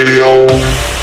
Radio.